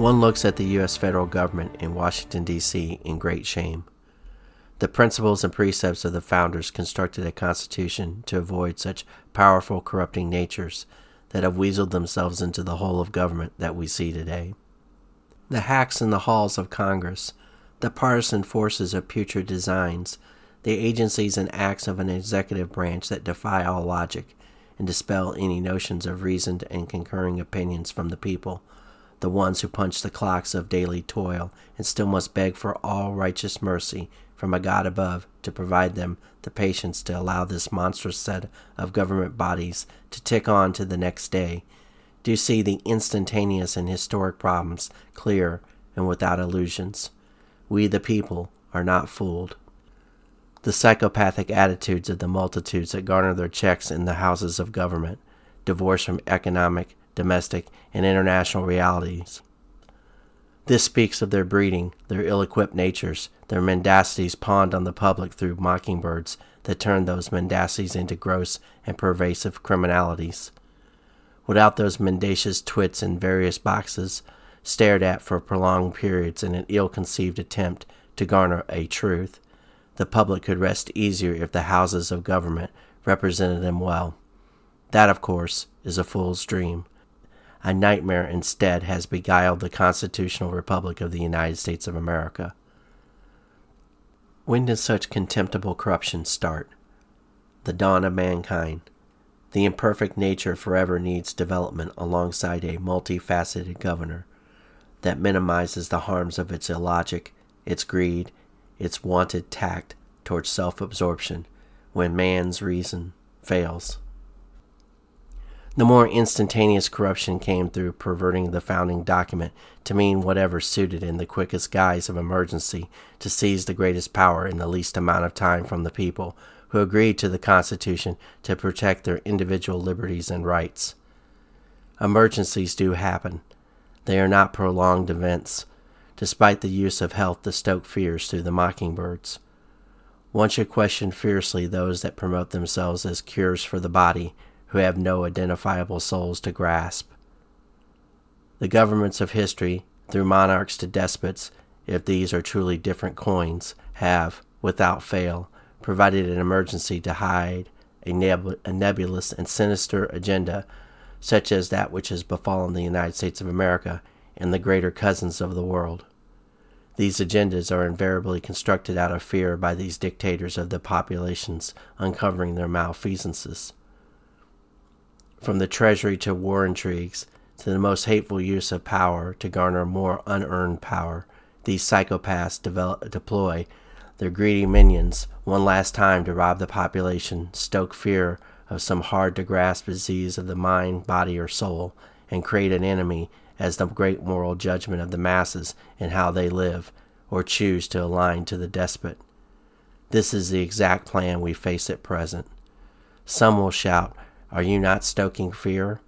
One looks at the U.S. federal government in Washington, D.C. in great shame. The principles and precepts of the founders constructed a constitution to avoid such powerful corrupting natures that have weaseled themselves into the whole of government that we see today. The hacks in the halls of Congress, the partisan forces of putrid designs, the agencies and acts of an executive branch that defy all logic and dispel any notions of reasoned and concurring opinions from the people, the ones who punch the clocks of daily toil and still must beg for all righteous mercy from a God above to provide them the patience to allow this monstrous set of government bodies to tick on to the next day, do see the instantaneous and historic problems clear and without illusions. We, the people, are not fooled. The psychopathic attitudes of the multitudes that garner their checks in the houses of government, divorced from economic, domestic, and international realities, this speaks of their breeding, their ill equipped natures, their mendacities pawned on the public through mockingbirds that turn those mendacities into gross and pervasive criminalities. Without those mendacious twits in various boxes, stared at for prolonged periods in an ill conceived attempt to garner a truth, the public could rest easier if the houses of government represented them well. That, of course, is a fool's dream a nightmare instead has beguiled the constitutional republic of the United States of America. When does such contemptible corruption start? The dawn of mankind. The imperfect nature forever needs development alongside a multifaceted governor that minimizes the harms of its illogic, its greed, its wanted tact towards self absorption when man's reason fails. The more instantaneous corruption came through perverting the founding document to mean whatever suited in the quickest guise of emergency to seize the greatest power in the least amount of time from the people who agreed to the Constitution to protect their individual liberties and rights. Emergencies do happen. They are not prolonged events, despite the use of health to stoke fears through the mockingbirds. One should question fiercely those that promote themselves as cures for the body who have no identifiable souls to grasp. The governments of history, through monarchs to despots, if these are truly different coins, have, without fail, provided an emergency to hide a, a nebulous and sinister agenda, such as that which has befallen the United States of America and the greater cousins of the world. These agendas are invariably constructed out of fear by these dictators of the populations uncovering their malfeasances from the treasury to war intrigues to the most hateful use of power to garner more unearned power, these psychopaths develop, deploy their greedy minions one last time to rob the population, stoke fear of some hard to grasp disease of the mind, body, or soul, and create an enemy as the great moral judgment of the masses in how they live or choose to align to the despot. This is the exact plan we face at present. Some will shout, are you not stoking fear?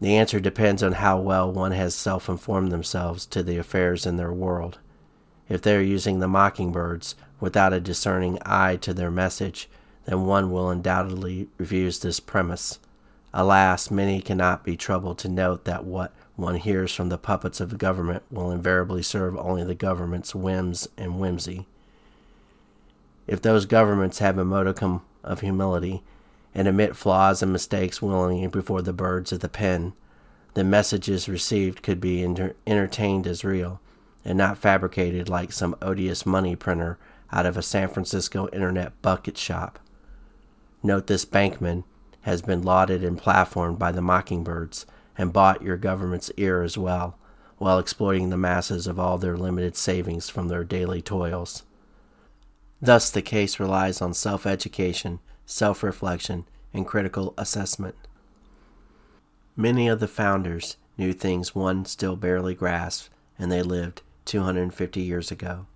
The answer depends on how well one has self informed themselves to the affairs in their world. If they are using the mockingbirds without a discerning eye to their message, then one will undoubtedly refuse this premise. Alas, many cannot be troubled to note that what one hears from the puppets of the government will invariably serve only the government's whims and whimsy. If those governments have a modicum of humility, and admit flaws and mistakes willingly before the birds of the pen, the messages received could be inter- entertained as real and not fabricated like some odious money printer out of a San Francisco internet bucket shop. Note this bankman has been lauded and platformed by the mockingbirds and bought your government's ear as well, while exploiting the masses of all their limited savings from their daily toils. Thus, the case relies on self education self reflection, and critical assessment. Many of the founders knew things one still barely grasped, and they lived 250 years ago.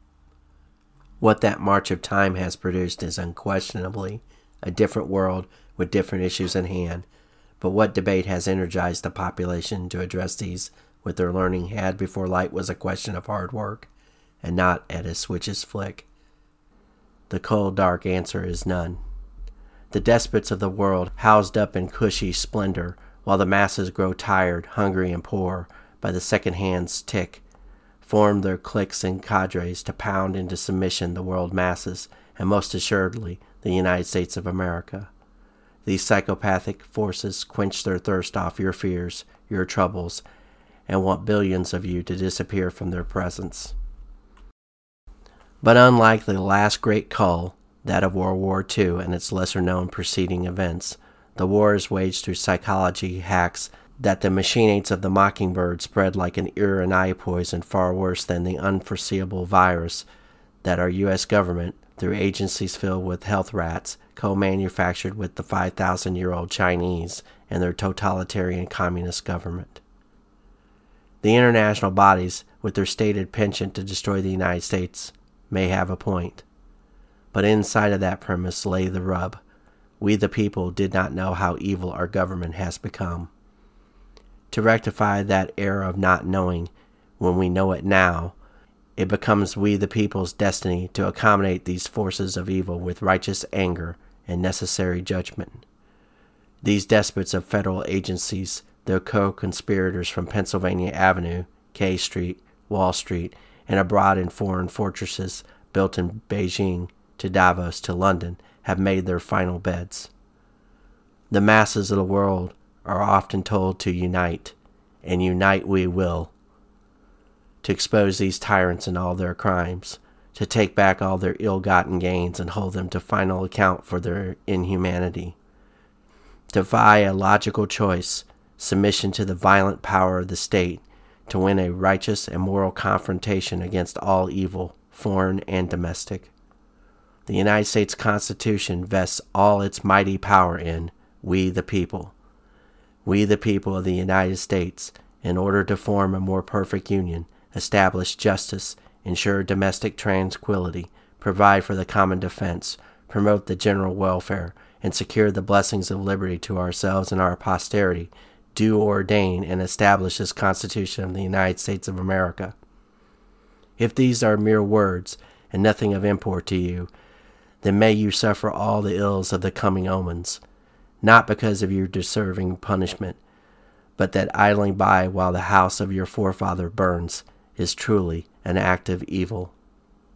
What that march of time has produced is unquestionably a different world with different issues in hand, but what debate has energized the population to address these with their learning had before light was a question of hard work and not at a switch's flick? The cold, dark answer is none the despots of the world housed up in cushy splendor, while the masses grow tired, hungry, and poor, by the second hand's tick, form their cliques and cadres to pound into submission the world masses, and most assuredly the United States of America. These psychopathic forces quench their thirst off your fears, your troubles, and want billions of you to disappear from their presence. But unlike the last great cull, that of World War II and its lesser known preceding events, the war is waged through psychology hacks that the machinates of the mockingbird spread like an ear and eye poison far worse than the unforeseeable virus that our U.S. government, through agencies filled with health rats, co manufactured with the 5,000 year old Chinese and their totalitarian communist government. The international bodies, with their stated penchant to destroy the United States, may have a point. But inside of that premise lay the rub. We, the people, did not know how evil our government has become. To rectify that error of not knowing, when we know it now, it becomes we, the people's destiny to accommodate these forces of evil with righteous anger and necessary judgment. These despots of federal agencies, their co conspirators from Pennsylvania Avenue, K Street, Wall Street, and abroad in foreign fortresses built in Beijing to Davos to London, have made their final beds. The masses of the world are often told to unite, and unite we will, to expose these tyrants and all their crimes, to take back all their ill gotten gains and hold them to final account for their inhumanity. Defy a logical choice, submission to the violent power of the state, to win a righteous and moral confrontation against all evil, foreign and domestic. The United States Constitution vests all its mighty power in we the people. We the people of the United States, in order to form a more perfect union, establish justice, ensure domestic tranquility, provide for the common defense, promote the general welfare, and secure the blessings of liberty to ourselves and our posterity, do ordain and establish this Constitution of the United States of America. If these are mere words and nothing of import to you, then may you suffer all the ills of the coming omens, not because of your deserving punishment, but that idling by while the house of your forefather burns is truly an act of evil